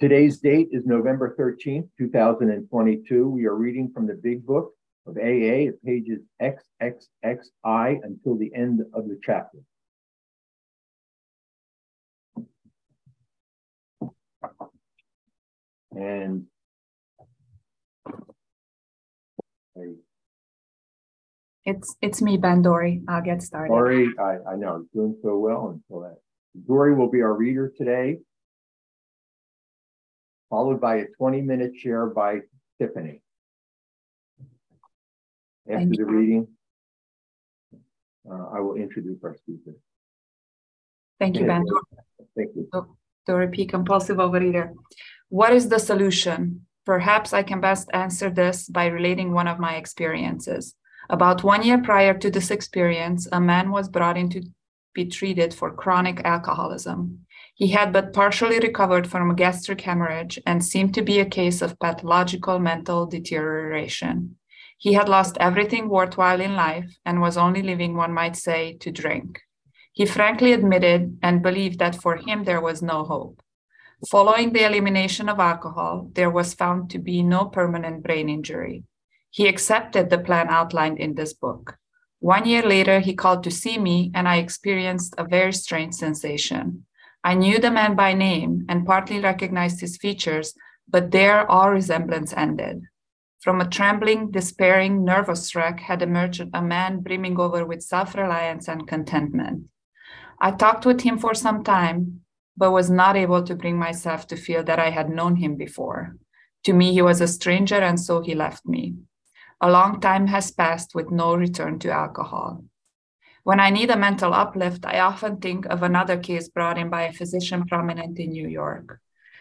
Today's date is November 13th, 2022. We are reading from the Big Book of AA at pages XXXI until the end of the chapter. And It's it's me, Ben Dory. I'll get started. Dory, I, I know, doing so well until that. Dory will be our reader today, followed by a 20 minute share by Tiffany. After Thank the you. reading, uh, I will introduce our speaker. Thank you, Ben. Thank you. Dory P. Compulsive overeater. What is the solution? Perhaps I can best answer this by relating one of my experiences. About one year prior to this experience, a man was brought in to be treated for chronic alcoholism. He had but partially recovered from a gastric hemorrhage and seemed to be a case of pathological mental deterioration. He had lost everything worthwhile in life and was only living, one might say, to drink. He frankly admitted and believed that for him there was no hope. Following the elimination of alcohol, there was found to be no permanent brain injury. He accepted the plan outlined in this book. One year later, he called to see me, and I experienced a very strange sensation. I knew the man by name and partly recognized his features, but there all resemblance ended. From a trembling, despairing, nervous wreck had emerged a man brimming over with self reliance and contentment. I talked with him for some time, but was not able to bring myself to feel that I had known him before. To me, he was a stranger, and so he left me. A long time has passed with no return to alcohol. When I need a mental uplift, I often think of another case brought in by a physician prominent in New York.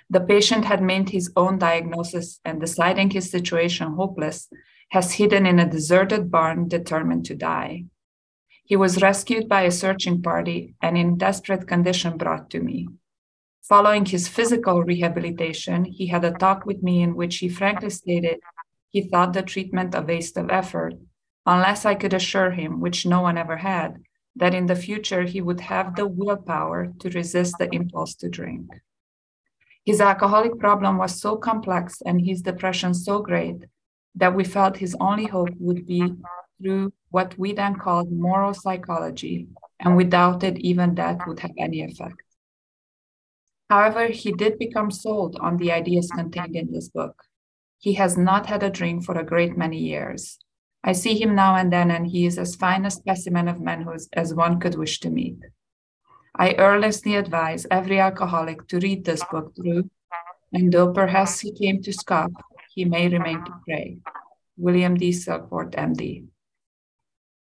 The patient had made his own diagnosis and, deciding his situation hopeless, has hidden in a deserted barn determined to die. He was rescued by a searching party and in desperate condition brought to me. Following his physical rehabilitation, he had a talk with me in which he frankly stated he thought the treatment a waste of effort, unless I could assure him, which no one ever had, that in the future he would have the willpower to resist the impulse to drink. His alcoholic problem was so complex and his depression so great that we felt his only hope would be through what we then called moral psychology, and we doubted even that would have any effect. However, he did become sold on the ideas contained in this book. He has not had a drink for a great many years. I see him now and then, and he is as fine a specimen of manhood as one could wish to meet. I earnestly advise every alcoholic to read this book through, and though perhaps he came to scoff, he may remain to pray. William D. Silkworth, MD.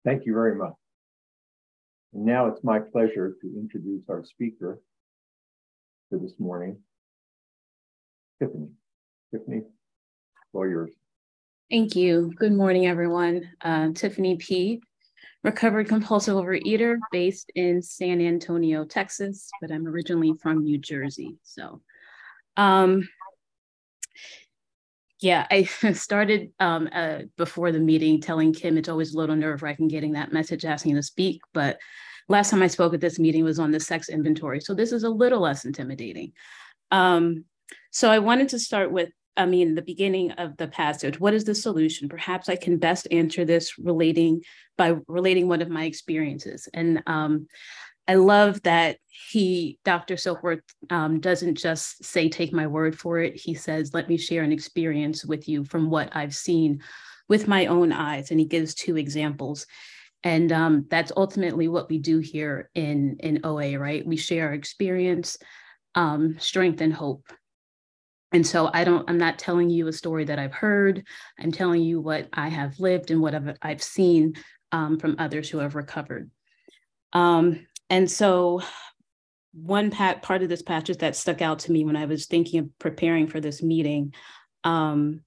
Thank you very much. And now it's my pleasure to introduce our speaker for this morning, Tiffany. Tiffany, all yours. Thank you. Good morning, everyone. Uh, Tiffany P., recovered compulsive overeater based in San Antonio, Texas, but I'm originally from New Jersey. So, um, yeah, I started um, uh, before the meeting telling Kim it's always a little nerve wracking getting that message asking to speak. But last time I spoke at this meeting was on the sex inventory. So this is a little less intimidating. Um, so I wanted to start with I mean, the beginning of the passage. What is the solution? Perhaps I can best answer this relating by relating one of my experiences. And um, I love that he, Dr. Silkworth, um, doesn't just say, take my word for it. He says, let me share an experience with you from what I've seen with my own eyes. And he gives two examples. And um, that's ultimately what we do here in, in OA, right? We share our experience, um, strength, and hope. And so I don't, I'm not telling you a story that I've heard. I'm telling you what I have lived and what I've, I've seen um, from others who have recovered. Um, and so one pat, part of this passage that stuck out to me when I was thinking of preparing for this meeting um,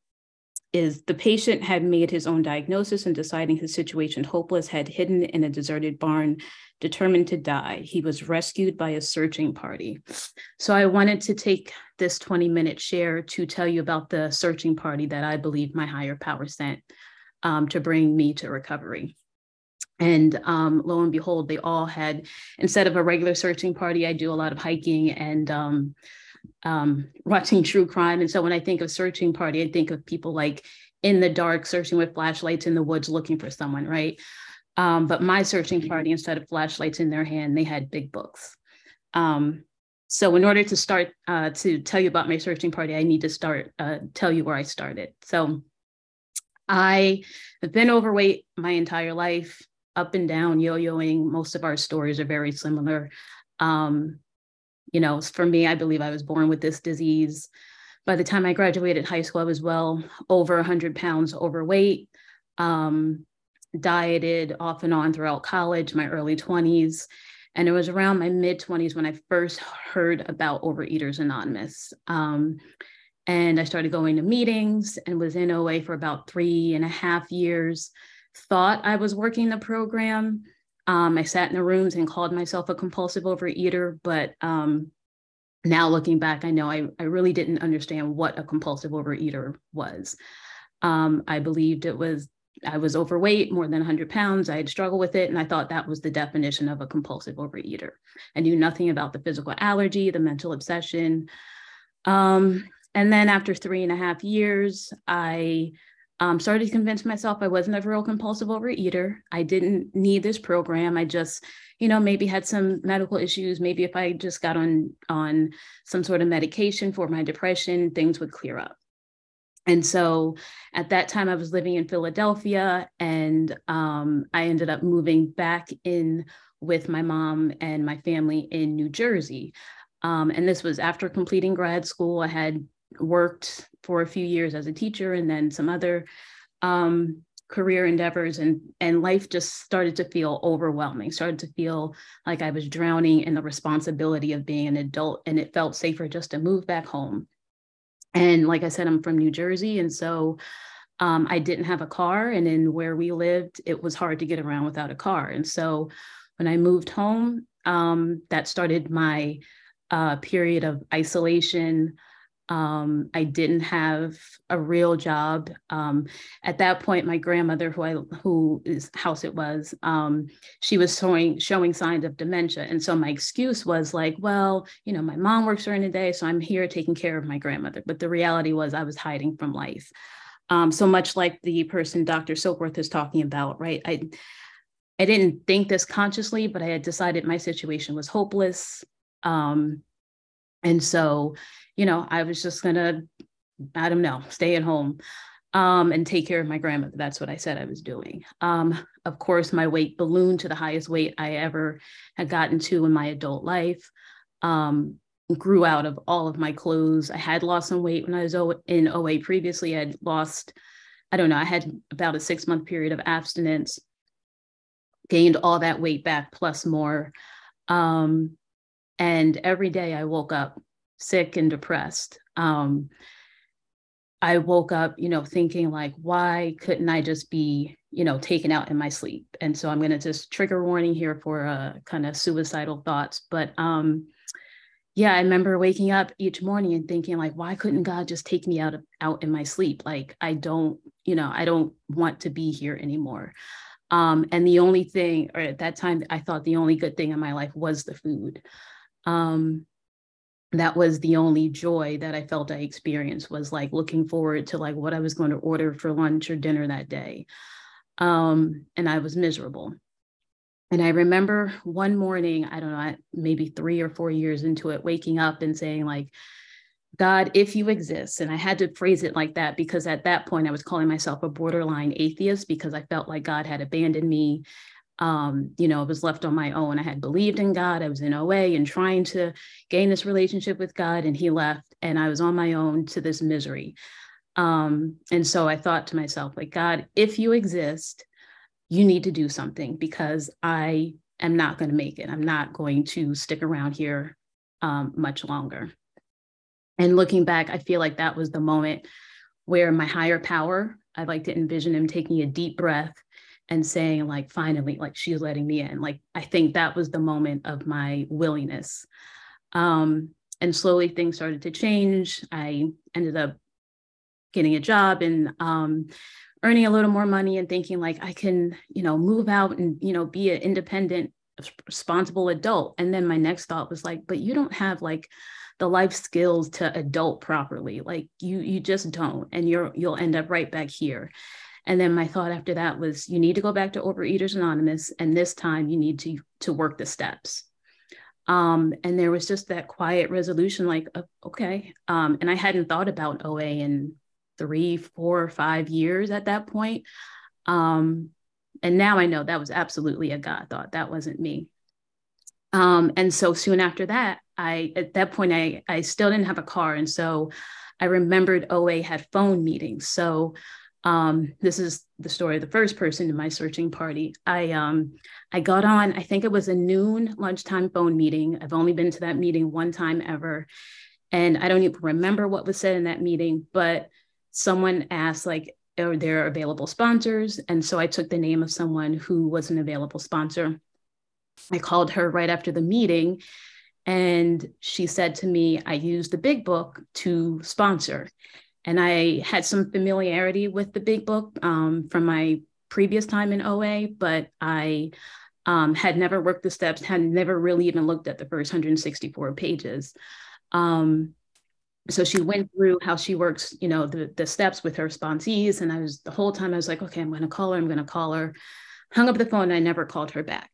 is the patient had made his own diagnosis and deciding his situation hopeless, had hidden in a deserted barn, determined to die. He was rescued by a searching party. So I wanted to take this 20 minute share to tell you about the searching party that I believe my higher power sent um, to bring me to recovery. And um, lo and behold, they all had, instead of a regular searching party, I do a lot of hiking and um, um, watching true crime. And so when I think of searching party, I think of people like in the dark, searching with flashlights in the woods, looking for someone, right? Um, but my searching party, instead of flashlights in their hand, they had big books. Um, so in order to start uh, to tell you about my searching party, I need to start uh, tell you where I started. So I have been overweight my entire life, up and down, yo-yoing. Most of our stories are very similar. Um, you know, for me, I believe I was born with this disease. By the time I graduated high school, I was well over 100 pounds overweight. Um, dieted off and on throughout college, my early 20s. And it was around my mid 20s when I first heard about Overeaters Anonymous. Um, and I started going to meetings and was in OA for about three and a half years. Thought I was working the program. Um, I sat in the rooms and called myself a compulsive overeater, but um, now looking back, I know I, I really didn't understand what a compulsive overeater was. Um, I believed it was I was overweight, more than 100 pounds. I had struggled with it, and I thought that was the definition of a compulsive overeater. I knew nothing about the physical allergy, the mental obsession. Um, and then after three and a half years, I um, started to convince myself I wasn't a real compulsive overeater. I didn't need this program. I just, you know, maybe had some medical issues. Maybe if I just got on on some sort of medication for my depression, things would clear up. And so at that time, I was living in Philadelphia and um, I ended up moving back in with my mom and my family in New Jersey. Um, and this was after completing grad school. I had worked for a few years as a teacher and then some other um, career endeavors and and life just started to feel overwhelming started to feel like i was drowning in the responsibility of being an adult and it felt safer just to move back home and like I said, I'm from New Jersey. And so um, I didn't have a car. And in where we lived, it was hard to get around without a car. And so when I moved home, um, that started my uh, period of isolation, um, I didn't have a real job. Um, at that point, my grandmother, who I whose house it was, um, she was showing showing signs of dementia, and so my excuse was like, well, you know, my mom works during the day, so I'm here taking care of my grandmother. But the reality was, I was hiding from life. Um, so much like the person Dr. Silkworth is talking about, right? I I didn't think this consciously, but I had decided my situation was hopeless. Um, and so you know, I was just gonna, I don't know, stay at home um, and take care of my grandmother. That's what I said I was doing. Um, of course, my weight ballooned to the highest weight I ever had gotten to in my adult life. Um, grew out of all of my clothes. I had lost some weight when I was in OA previously. I had lost, I don't know, I had about a six month period of abstinence, gained all that weight back plus more. Um, and every day I woke up sick and depressed. Um, I woke up, you know, thinking like, why couldn't I just be, you know, taken out in my sleep? And so I'm going to just trigger warning here for uh, kind of suicidal thoughts. But um, yeah, I remember waking up each morning and thinking like, why couldn't God just take me out of out in my sleep? Like, I don't, you know, I don't want to be here anymore. Um, and the only thing, or at that time, I thought the only good thing in my life was the food. Um, that was the only joy that I felt I experienced was like looking forward to like what I was going to order for lunch or dinner that day. Um, and I was miserable. And I remember one morning, I don't know, maybe three or four years into it, waking up and saying, like, God, if you exist. And I had to phrase it like that because at that point I was calling myself a borderline atheist because I felt like God had abandoned me um, you know, I was left on my own. I had believed in God. I was in OA and trying to gain this relationship with God, and He left, and I was on my own to this misery. Um, and so I thought to myself, like, God, if you exist, you need to do something because I am not going to make it. I'm not going to stick around here um, much longer. And looking back, I feel like that was the moment where my higher power—I'd like to envision him taking a deep breath and saying like finally like she's letting me in. Like i think that was the moment of my willingness. Um and slowly things started to change. I ended up getting a job and um earning a little more money and thinking like i can you know move out and you know be an independent responsible adult. And then my next thought was like but you don't have like the life skills to adult properly. Like you, you just don't, and you're you'll end up right back here. And then my thought after that was, you need to go back to Overeaters Anonymous, and this time you need to to work the steps. Um, and there was just that quiet resolution, like, uh, okay. Um, and I hadn't thought about OA in three, four, or five years at that point. Um, and now I know that was absolutely a God thought. That wasn't me. Um, and so soon after that, I at that point I I still didn't have a car, and so I remembered OA had phone meetings. So um, this is the story of the first person in my searching party. I um, I got on. I think it was a noon lunchtime phone meeting. I've only been to that meeting one time ever, and I don't even remember what was said in that meeting. But someone asked like, "Are there available sponsors?" And so I took the name of someone who was an available sponsor I called her right after the meeting and she said to me, I used the big book to sponsor. And I had some familiarity with the big book um, from my previous time in OA, but I um, had never worked the steps, had never really even looked at the first 164 pages. Um, so she went through how she works, you know, the, the steps with her sponsees. And I was the whole time I was like, okay, I'm going to call her. I'm going to call her. Hung up the phone. I never called her back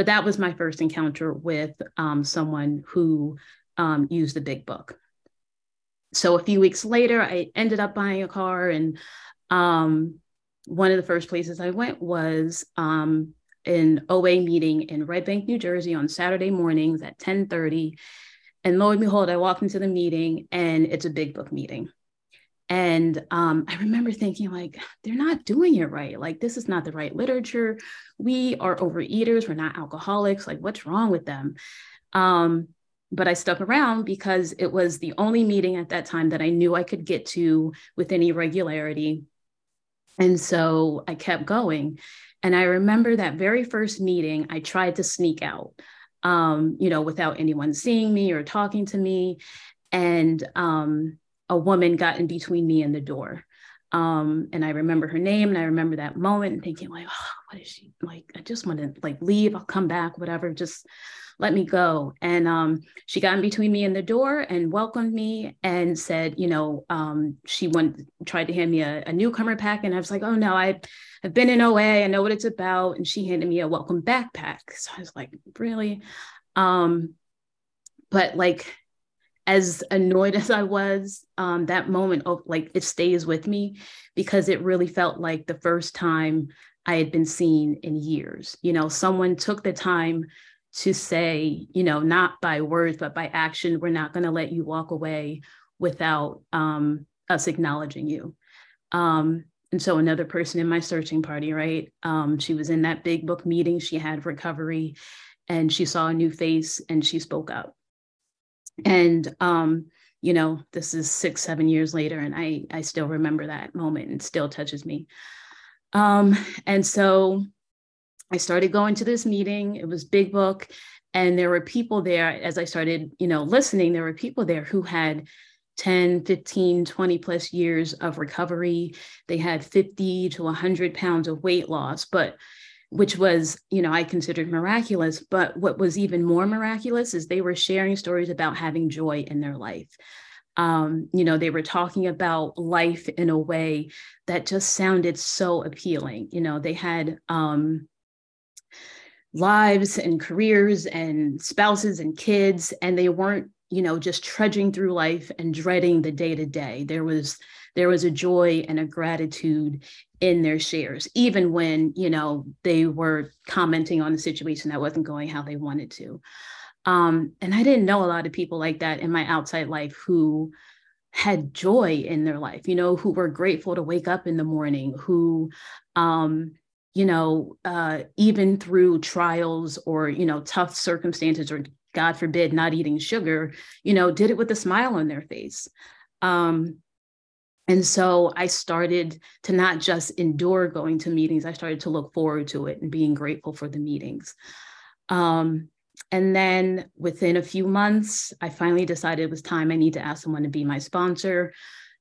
but that was my first encounter with um, someone who um, used the big book. So a few weeks later, I ended up buying a car, and um, one of the first places I went was um, an OA meeting in Red Bank, New Jersey, on Saturday mornings at 10:30. And lo and behold, I walked into the meeting, and it's a big book meeting. And um, I remember thinking, like, they're not doing it right. Like, this is not the right literature. We are overeaters. We're not alcoholics. Like, what's wrong with them? Um, but I stuck around because it was the only meeting at that time that I knew I could get to with any regularity. And so I kept going. And I remember that very first meeting, I tried to sneak out, um, you know, without anyone seeing me or talking to me. And um, a woman got in between me and the door. Um, and I remember her name and I remember that moment and thinking like, oh, what is she like? I just want to like leave. I'll come back, whatever. Just let me go. And um, she got in between me and the door and welcomed me and said, you know, um, she went tried to hand me a, a, newcomer pack, and I was like, oh no, I, I've been in OA, I know what it's about. And she handed me a welcome backpack. So I was like, really? Um, but like as annoyed as I was, um, that moment of like it stays with me because it really felt like the first time I had been seen in years. You know, someone took the time to say, you know, not by words, but by action, we're not going to let you walk away without um, us acknowledging you. Um, and so another person in my searching party, right? Um, she was in that big book meeting. She had recovery and she saw a new face and she spoke up and um you know this is six seven years later and i i still remember that moment and still touches me. Um and so i started going to this meeting. It was big book and there were people there. As i started you know listening there were people there who had 10 15 20 plus years of recovery. They had 50 to 100 pounds of weight loss but which was, you know, I considered miraculous. But what was even more miraculous is they were sharing stories about having joy in their life. Um, you know, they were talking about life in a way that just sounded so appealing. You know, they had um, lives and careers and spouses and kids, and they weren't, you know, just trudging through life and dreading the day to day. There was there was a joy and a gratitude in their shares, even when, you know, they were commenting on the situation that wasn't going how they wanted to. Um, and I didn't know a lot of people like that in my outside life who had joy in their life, you know, who were grateful to wake up in the morning, who, um, you know, uh, even through trials or, you know, tough circumstances or God forbid, not eating sugar, you know, did it with a smile on their face. Um, and so I started to not just endure going to meetings, I started to look forward to it and being grateful for the meetings. Um, and then within a few months, I finally decided it was time I need to ask someone to be my sponsor.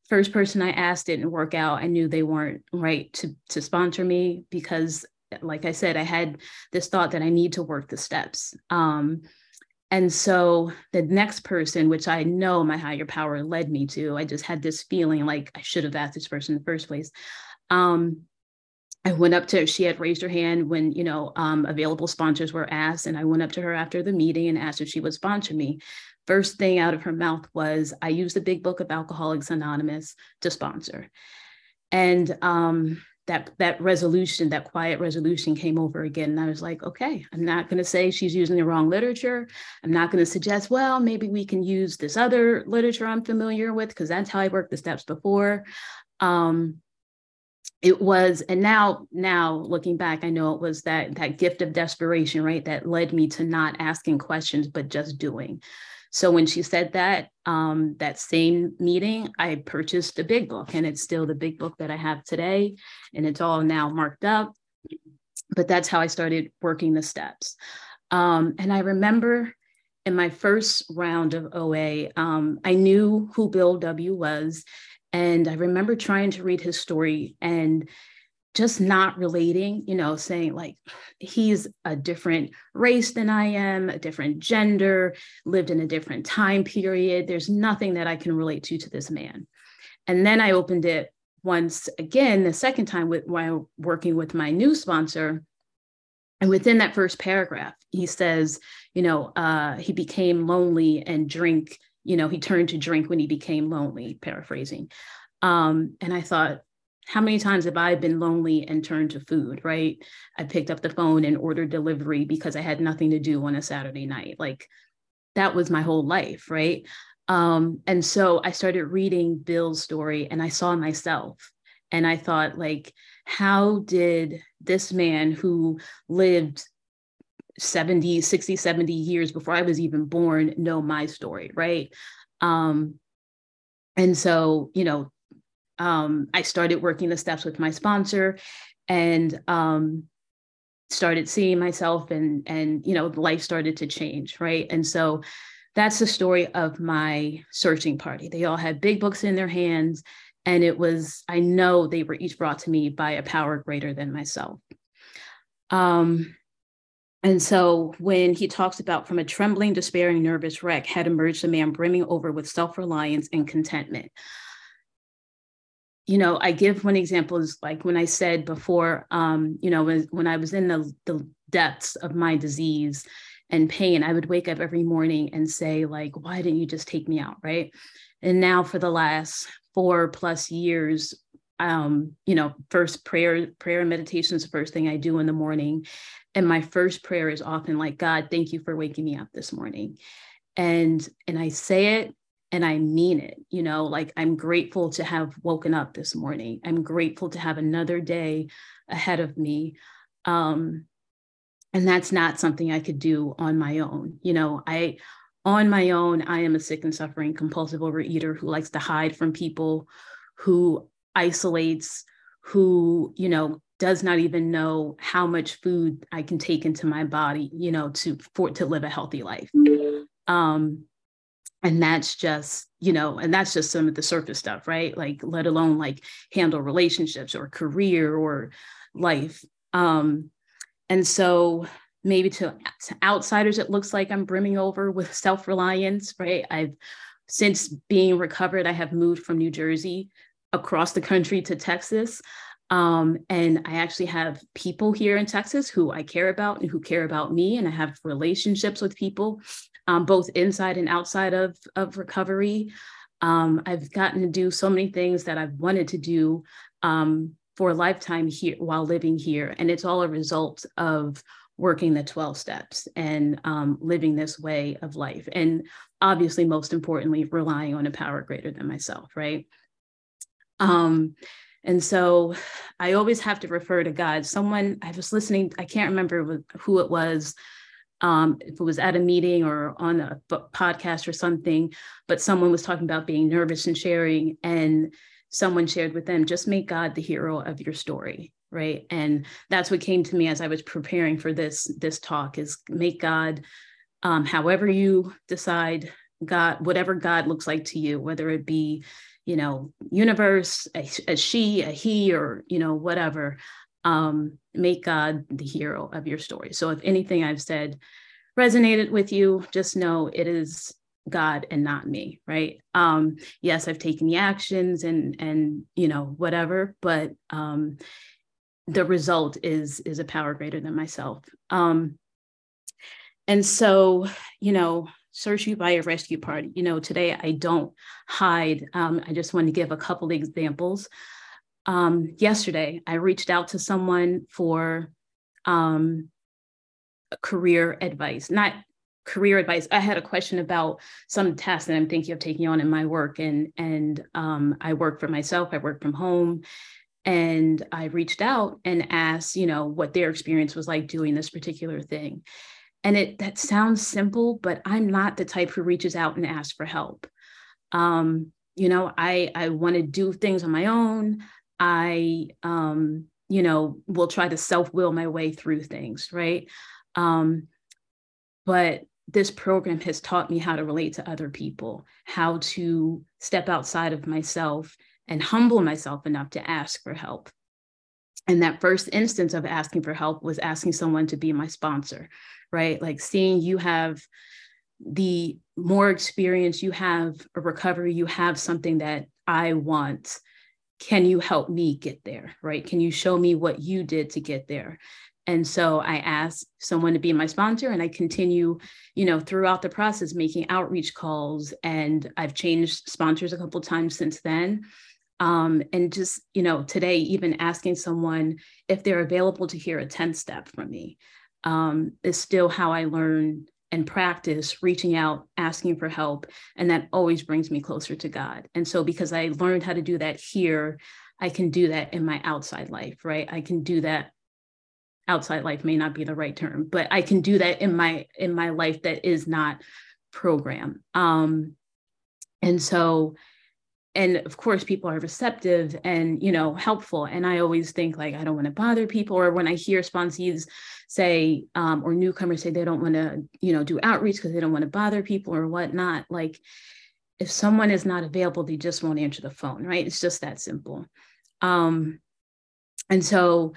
First person I asked didn't work out. I knew they weren't right to, to sponsor me because, like I said, I had this thought that I need to work the steps. Um, And so the next person, which I know my higher power led me to, I just had this feeling like I should have asked this person in the first place. Um, I went up to her. She had raised her hand when you know um, available sponsors were asked, and I went up to her after the meeting and asked if she would sponsor me. First thing out of her mouth was, "I use the Big Book of Alcoholics Anonymous to sponsor," and um, that that resolution, that quiet resolution came over again. And I was like, okay, I'm not going to say she's using the wrong literature. I'm not going to suggest, well, maybe we can use this other literature I'm familiar with, because that's how I worked the steps before. Um, it was, and now, now looking back, I know it was that that gift of desperation, right? That led me to not asking questions, but just doing. So when she said that, um, that same meeting, I purchased a big book, and it's still the big book that I have today, and it's all now marked up. But that's how I started working the steps. Um, and I remember in my first round of OA, um, I knew who Bill W was, and I remember trying to read his story and just not relating, you know, saying like he's a different race than I am, a different gender, lived in a different time period. There's nothing that I can relate to to this man. And then I opened it once again, the second time with while working with my new sponsor. And within that first paragraph, he says, you know, uh, he became lonely and drink, you know, he turned to drink when he became lonely, paraphrasing. Um, and I thought, how many times have I been lonely and turned to food, right? I picked up the phone and ordered delivery because I had nothing to do on a Saturday night. Like that was my whole life, right? Um, and so I started reading Bill's story and I saw myself. And I thought, like, how did this man who lived 70, 60, 70 years before I was even born know my story, right? Um, and so, you know, um, I started working the steps with my sponsor and um, started seeing myself and and you know life started to change right? And so that's the story of my searching party. They all had big books in their hands and it was i know they were each brought to me by a power greater than myself. Um and so when he talks about from a trembling despairing nervous wreck had emerged a man brimming over with self-reliance and contentment you know, I give one example is like when I said before, um, you know, when, when I was in the, the depths of my disease and pain, I would wake up every morning and say, like, why didn't you just take me out? Right. And now for the last four plus years, um, you know, first prayer, prayer and meditation is the first thing I do in the morning. And my first prayer is often like, God, thank you for waking me up this morning. And and I say it and I mean it. You know, like I'm grateful to have woken up this morning. I'm grateful to have another day ahead of me. Um, and that's not something I could do on my own. You know, I, on my own, I am a sick and suffering compulsive overeater who likes to hide from people, who isolates, who, you know, does not even know how much food I can take into my body, you know, to for to live a healthy life. Um, and that's just you know and that's just some of the surface stuff right? Like let alone like handle relationships or career or life. Um and so maybe to, to outsiders it looks like i'm brimming over with self-reliance right? I've since being recovered i have moved from new jersey across the country to texas. Um, and I actually have people here in Texas who I care about and who care about me, and I have relationships with people um, both inside and outside of, of recovery. Um, I've gotten to do so many things that I've wanted to do um, for a lifetime here while living here. And it's all a result of working the 12 steps and um, living this way of life. And obviously, most importantly, relying on a power greater than myself, right? Um, and so I always have to refer to God. Someone I was listening, I can't remember who it was um, if it was at a meeting or on a podcast or something, but someone was talking about being nervous and sharing, and someone shared with them, just make God the hero of your story, right? And that's what came to me as I was preparing for this this talk: is make God, um, however you decide, God, whatever God looks like to you, whether it be, you know, universe, a, a she, a he, or you know, whatever um, make God the hero of your story. So if anything I've said resonated with you, just know it is God and not me, right? Um, yes, I've taken the actions and and you know whatever, but um, the result is is a power greater than myself. Um, and so, you know, search you by a rescue party. You know, today I don't hide. Um, I just want to give a couple examples. Um, yesterday, I reached out to someone for um, career advice, not career advice. I had a question about some tasks that I'm thinking of taking on in my work, and and um, I work for myself. I work from home, and I reached out and asked, you know, what their experience was like doing this particular thing. And it that sounds simple, but I'm not the type who reaches out and asks for help. Um, you know, I I want to do things on my own. I um, you know, will try to self-will my way through things, right? Um, but this program has taught me how to relate to other people, how to step outside of myself and humble myself enough to ask for help. And that first instance of asking for help was asking someone to be my sponsor, right? Like seeing you have the more experience, you have a recovery, you have something that I want. Can you help me get there, right? Can you show me what you did to get there? And so I asked someone to be my sponsor, and I continue, you know, throughout the process making outreach calls. And I've changed sponsors a couple times since then. Um, and just, you know, today, even asking someone if they're available to hear a 10 step from me um, is still how I learn and practice reaching out, asking for help. And that always brings me closer to God. And so, because I learned how to do that here, I can do that in my outside life, right? I can do that outside life may not be the right term but i can do that in my in my life that is not program um and so and of course people are receptive and you know helpful. And i always think like i don't want to bother people or when i hear sponsees say um, or newcomers say they don't want to you know do outreach because they don't want to bother people or whatnot like if someone is not available they just won't answer the phone right? It's just that simple. Um, and so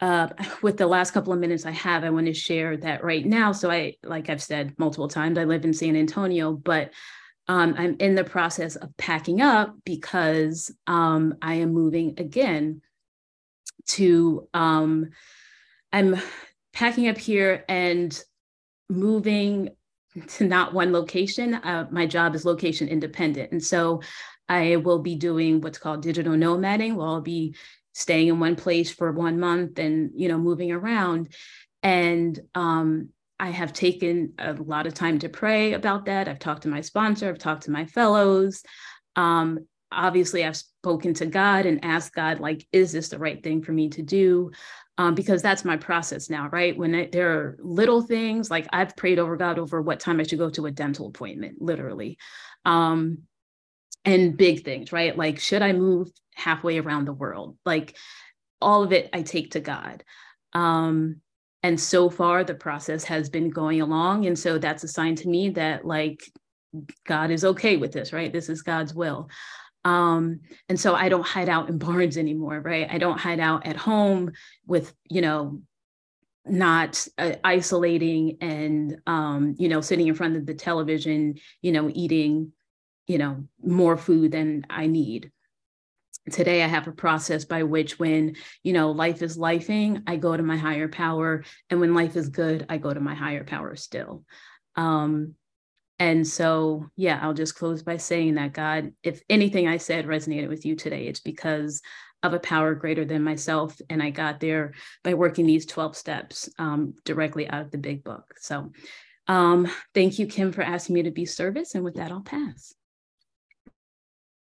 uh, with the last couple of minutes I have, I want to share that right now. So I, like I've said multiple times, I live in San Antonio, but um, I'm in the process of packing up because um, I am moving again to, um, I'm packing up here and moving to not one location. Uh, my job is location independent. And so I will be doing what's called digital nomading, where I'll be staying in one place for one month and you know moving around and um, i have taken a lot of time to pray about that i've talked to my sponsor i've talked to my fellows um, obviously i've spoken to god and asked god like is this the right thing for me to do um, because that's my process now right when I, there are little things like i've prayed over god over what time i should go to a dental appointment literally um, and big things, right? Like, should I move halfway around the world? Like, all of it I take to God. Um, and so far, the process has been going along. And so that's a sign to me that, like, God is okay with this, right? This is God's will. Um, and so I don't hide out in barns anymore, right? I don't hide out at home with, you know, not uh, isolating and um, you know sitting in front of the television you know eating you know, more food than I need. Today, I have a process by which, when you know life is lifing, I go to my higher power, and when life is good, I go to my higher power still. Um, and so, yeah, I'll just close by saying that God, if anything I said resonated with you today, it's because of a power greater than myself. And I got there by working these 12 steps um, directly out of the big book. So, um, thank you, Kim, for asking me to be service. And with that, I'll pass.